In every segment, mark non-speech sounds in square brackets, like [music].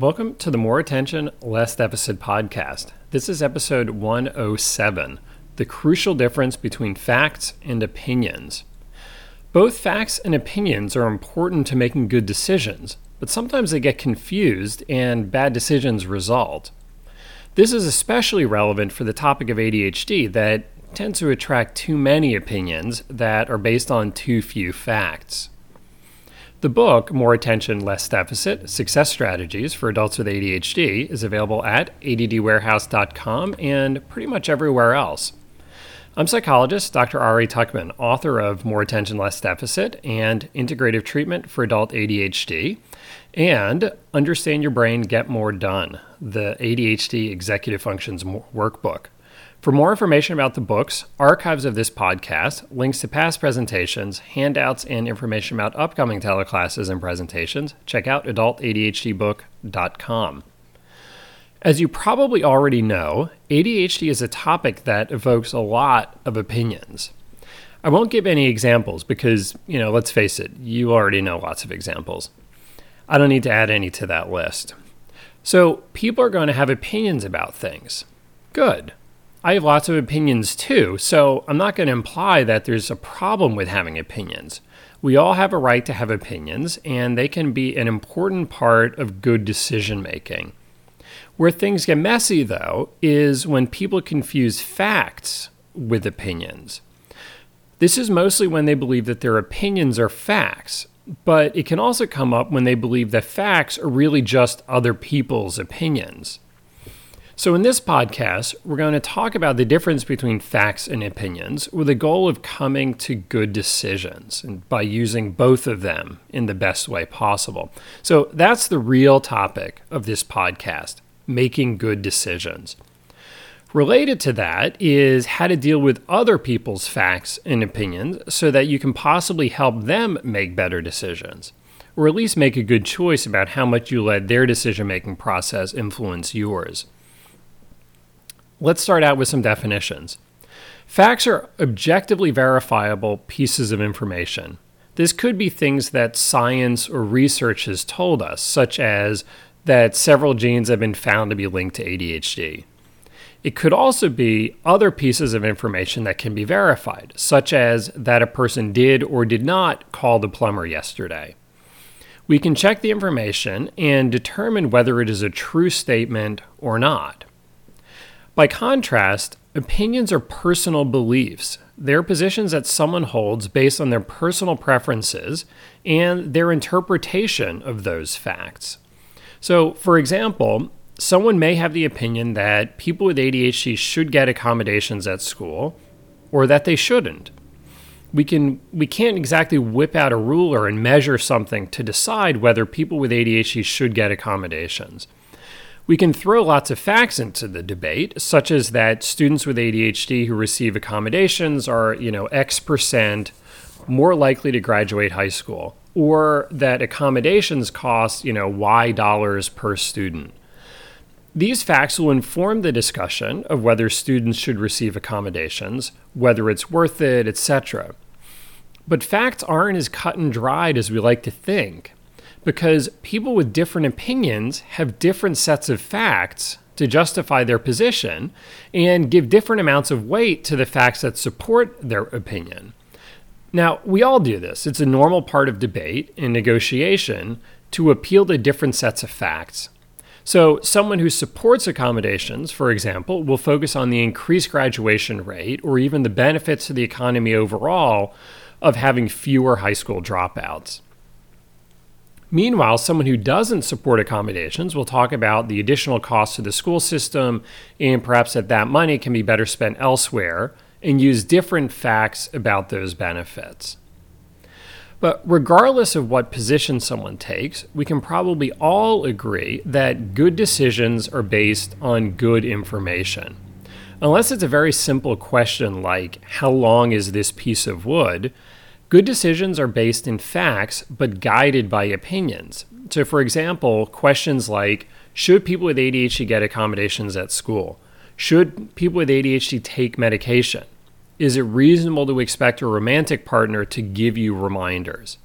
Welcome to the More Attention, Less Deficit podcast. This is episode 107 The Crucial Difference Between Facts and Opinions. Both facts and opinions are important to making good decisions, but sometimes they get confused and bad decisions result. This is especially relevant for the topic of ADHD that tends to attract too many opinions that are based on too few facts. The book, More Attention, Less Deficit Success Strategies for Adults with ADHD, is available at addwarehouse.com and pretty much everywhere else. I'm psychologist Dr. Ari Tuckman, author of More Attention, Less Deficit and Integrative Treatment for Adult ADHD, and Understand Your Brain, Get More Done, the ADHD Executive Functions Workbook. For more information about the books, archives of this podcast, links to past presentations, handouts, and information about upcoming teleclasses and presentations, check out adultadhdbook.com. As you probably already know, ADHD is a topic that evokes a lot of opinions. I won't give any examples because, you know, let's face it, you already know lots of examples. I don't need to add any to that list. So, people are going to have opinions about things. Good. I have lots of opinions too, so I'm not going to imply that there's a problem with having opinions. We all have a right to have opinions, and they can be an important part of good decision making. Where things get messy, though, is when people confuse facts with opinions. This is mostly when they believe that their opinions are facts, but it can also come up when they believe that facts are really just other people's opinions. So, in this podcast, we're going to talk about the difference between facts and opinions with the goal of coming to good decisions and by using both of them in the best way possible. So, that's the real topic of this podcast making good decisions. Related to that is how to deal with other people's facts and opinions so that you can possibly help them make better decisions, or at least make a good choice about how much you let their decision making process influence yours. Let's start out with some definitions. Facts are objectively verifiable pieces of information. This could be things that science or research has told us, such as that several genes have been found to be linked to ADHD. It could also be other pieces of information that can be verified, such as that a person did or did not call the plumber yesterday. We can check the information and determine whether it is a true statement or not. By contrast, opinions are personal beliefs. They're positions that someone holds based on their personal preferences and their interpretation of those facts. So, for example, someone may have the opinion that people with ADHD should get accommodations at school or that they shouldn't. We can we can't exactly whip out a ruler and measure something to decide whether people with ADHD should get accommodations. We can throw lots of facts into the debate, such as that students with ADHD who receive accommodations are, you know, X percent more likely to graduate high school, or that accommodations cost, you know, Y dollars per student. These facts will inform the discussion of whether students should receive accommodations, whether it's worth it, etc. But facts aren't as cut and dried as we like to think because people with different opinions have different sets of facts to justify their position and give different amounts of weight to the facts that support their opinion. Now, we all do this. It's a normal part of debate and negotiation to appeal to different sets of facts. So, someone who supports accommodations, for example, will focus on the increased graduation rate or even the benefits to the economy overall of having fewer high school dropouts. Meanwhile, someone who doesn't support accommodations will talk about the additional cost to the school system and perhaps that that money can be better spent elsewhere and use different facts about those benefits. But regardless of what position someone takes, we can probably all agree that good decisions are based on good information. Unless it's a very simple question like, how long is this piece of wood? Good decisions are based in facts, but guided by opinions. So, for example, questions like Should people with ADHD get accommodations at school? Should people with ADHD take medication? Is it reasonable to expect a romantic partner to give you reminders?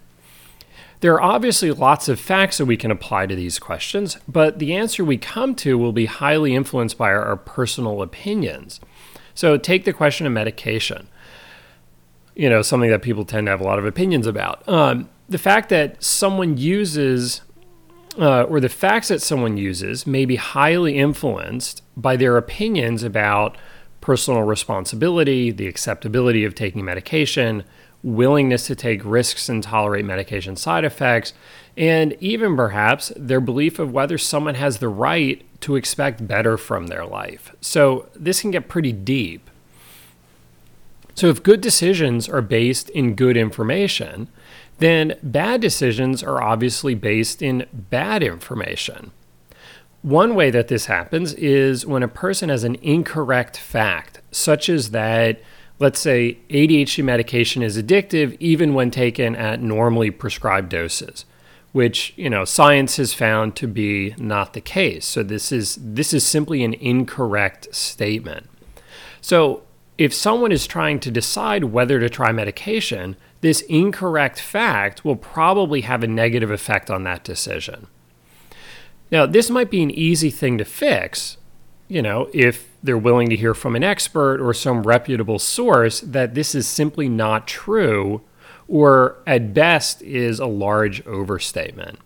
There are obviously lots of facts that we can apply to these questions, but the answer we come to will be highly influenced by our, personal opinions. So, take the question of medication. You know, something that people tend to have a lot of opinions about. Um, the fact that someone uses uh, or the facts that someone uses may be highly influenced by their opinions about personal responsibility, the acceptability of taking medication, willingness to take risks and tolerate medication side effects, and even perhaps their belief of whether someone has the right to expect better from their life. So this can get pretty deep. So, if good decisions are based in good information, then bad decisions are obviously based in bad information. One way that this happens is when a person has an incorrect fact, such as that, let's say, ADHD medication is addictive even when taken at normally prescribed doses, which, you know, science has found to be not the case. So this is this is simply an incorrect statement. So if someone is trying to decide whether to try medication, this incorrect fact will probably have a negative effect on that decision. Now, this might be an easy thing to fix, you know, if they're willing to hear from an expert or some reputable source that this is simply not true, or at best is a large overstatement.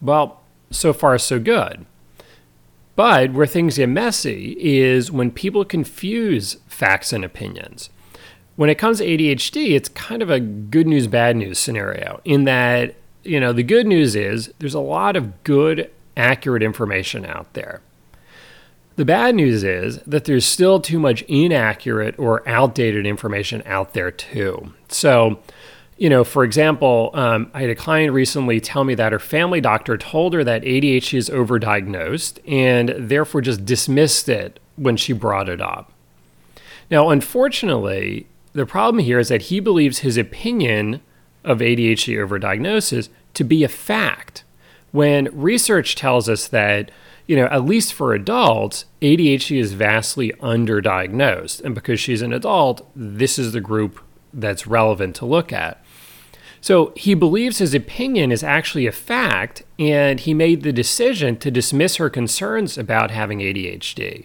Well, so far, so good. But where things get messy is when people confuse facts and opinions when it comes to ADHD, it's kind of a good news, bad news scenario in that, you know, the good news is there's a lot of good, accurate information out there. The bad news is that there's still too much inaccurate or outdated information out there, too. So, you know, for example, um, I had a client recently tell me that her family doctor told her that ADHD is overdiagnosed and therefore just dismissed it when she brought it up. Now, unfortunately, the problem here is that he believes his opinion of ADHD overdiagnosis to be a fact. When research tells us that you know at least for adults ADHD is vastly underdiagnosed. And because she's an adult this is the group that's relevant to look at so he believes his opinion is actually a fact and he made the decision to dismiss her concerns about having ADHD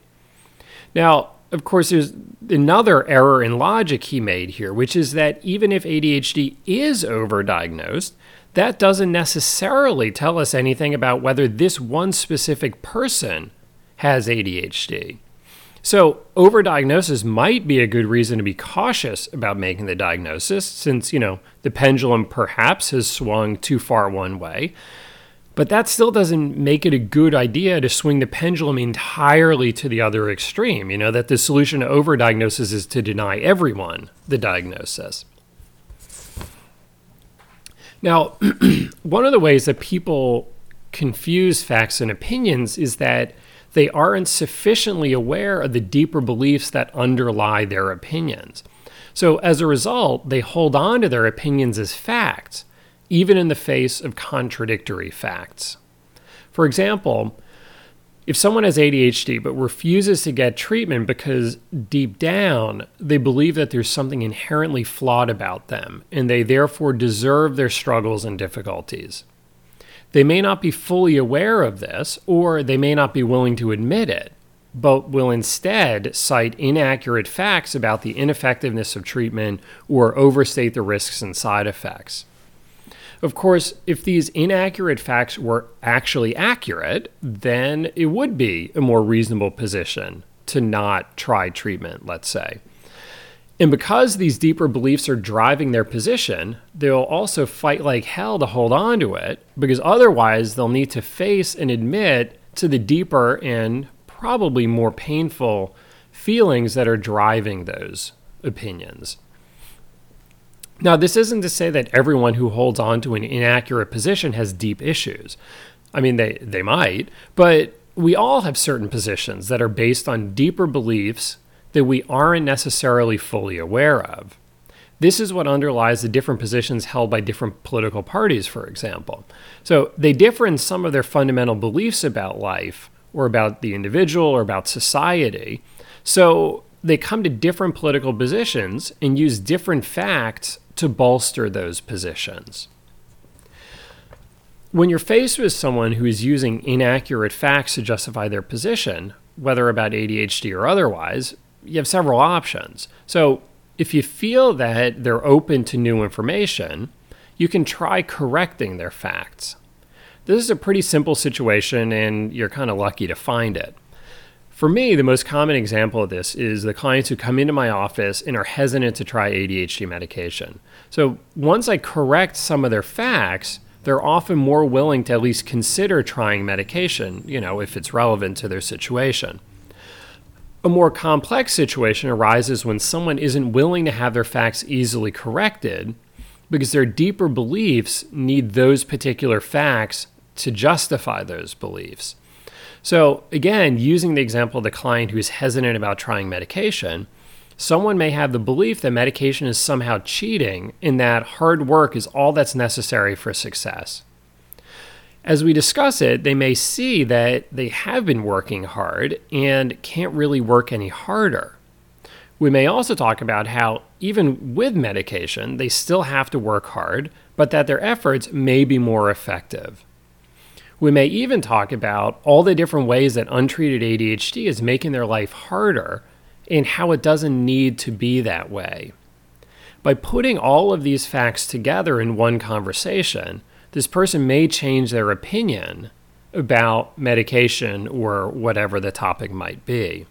now of course, there's another error in logic he made here, which is that even if ADHD is overdiagnosed, that doesn't necessarily tell us anything about whether this one specific person has ADHD. So, overdiagnosis might be a good reason to be cautious about making the diagnosis, since, you know, the pendulum perhaps has swung too far one way. But that still doesn't make it a good idea to swing the pendulum entirely to the other extreme. You know, that the solution to overdiagnosis is to deny everyone the diagnosis. Now, [clears throat] one of the ways that people confuse facts and opinions is that they aren't sufficiently aware of the deeper beliefs that underlie their opinions. So, as a result, they hold on to their opinions as facts even in the face of contradictory facts. For example, if someone has ADHD but refuses to get treatment because deep down they believe that there's something inherently flawed about them and they therefore deserve their struggles and difficulties, they may not be fully aware of this or they may not be willing to admit it, but will instead cite inaccurate facts about the ineffectiveness of treatment or overstate the risks and side effects. Of course, if these inaccurate facts were actually accurate, then it would be a more reasonable position to not try treatment, let's say. And because these deeper beliefs are driving their position, they'll also fight like hell to hold on to it because otherwise they'll need to face and admit to the deeper and probably more painful feelings that are driving those opinions. Now, this isn't to say that everyone who holds on to an inaccurate position has deep issues. I mean, they, they might, but we all have certain positions that are based on deeper beliefs that we aren't necessarily fully aware of. This is what underlies the different positions held by different political parties, for example. So they differ in some of their fundamental beliefs about life, or about the individual, or about society. So they come to different political positions and use different facts to bolster those positions. When you're faced with someone who is using inaccurate facts to justify their position, whether about ADHD or otherwise, you have several options. So, if you feel that they're open to new information, you can try correcting their facts. This is a pretty simple situation, and you're kind of lucky to find it. For me, the most common example of this is the clients who come into my office and are hesitant to try ADHD medication. So, once I correct some of their facts, they're often more willing to at least consider trying medication, you know, if it's relevant to their situation. A more complex situation arises when someone isn't willing to have their facts easily corrected because their deeper beliefs need those particular facts to justify those beliefs. So, again, using the example of the client who's hesitant about trying medication, Someone may have the belief that medication is somehow cheating, in that hard work is all that's necessary for success. As we discuss it, they may see that they have been working hard and can't really work any harder. We may also talk about how, even with medication, they still have to work hard, but that their efforts may be more effective. We may even talk about all the different ways that untreated ADHD is making their life harder and how it doesn't need to be that way. By putting all of these facts together in one conversation, this person may change their opinion about medication or whatever the topic might be.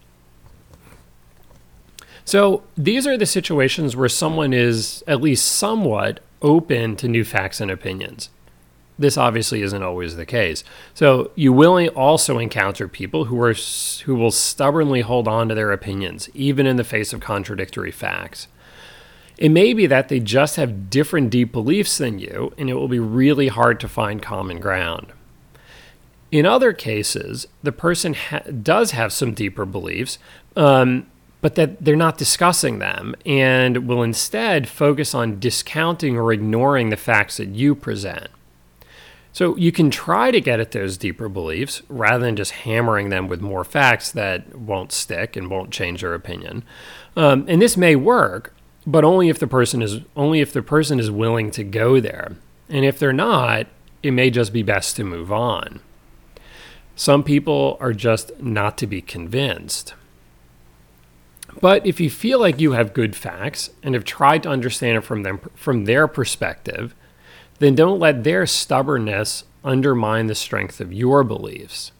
So, these are the situations where someone is at least somewhat open to new facts and opinions. This obviously isn't always the case. So you will also encounter people who are who will stubbornly hold on to their opinions even in the face of contradictory facts. It may be that they just have different deep beliefs than you and it will be really hard to find common ground. In other cases, the person ha- does have some deeper beliefs, um, but that they're not discussing them and will instead focus on discounting or ignoring the facts that you present. So you can try to get at those deeper beliefs rather than just hammering them with more facts that won't stick and won't change their opinion. Um, and this may work, but only if the person is only if the person is willing to go there. And if they're not, it may just be best to move on. Some people are just not to be convinced. But if you feel like you have good facts and have tried to understand it from them from their perspective, then don't let their stubbornness undermine the strength of your beliefs.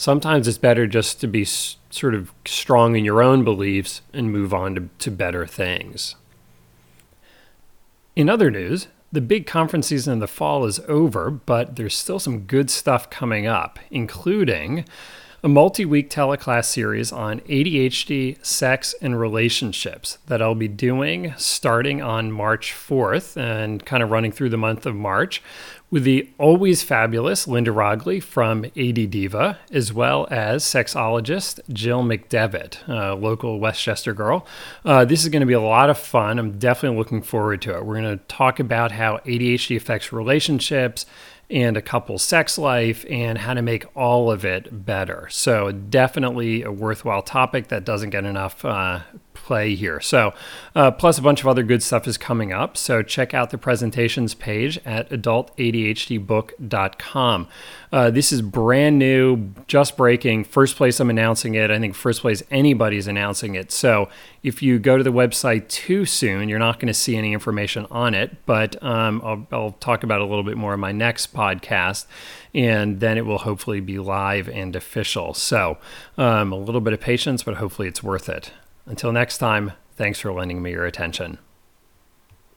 Sometimes it's better just to be s- sort of strong in your own beliefs and move on to, to better things. In other news, the big conference season in the fall is over, but there's still some good stuff coming up, including a multi week teleclass series on ADHD, sex, and relationships that I'll be doing starting on March 4th and kind of running through the month of March with the always fabulous Linda Roggli from ADDiva, as well as sexologist Jill McDevitt, a local West Chester girl. Uh, this is going to be a lot of fun. I'm definitely looking forward to it. We're going to talk about how ADHD affects relationships and a couple's sex life and how to make all of it better. So, definitely a worthwhile topic that doesn't get enough uh, play here. So, uh, plus a bunch of other good stuff is coming up. So, check out the presentations page at adultadhdbook.com. Uh, this is brand new, just breaking. First place I'm announcing it. I think first place anybody's announcing it. So, if you go to the website too soon, you're not going to see any information on it. But um, I'll, I'll talk about it a little bit more in my next podcast and then it will hopefully be live and official. So, um, a little bit of patience, but hopefully it's worth it. Until next time, thanks for lending me your attention.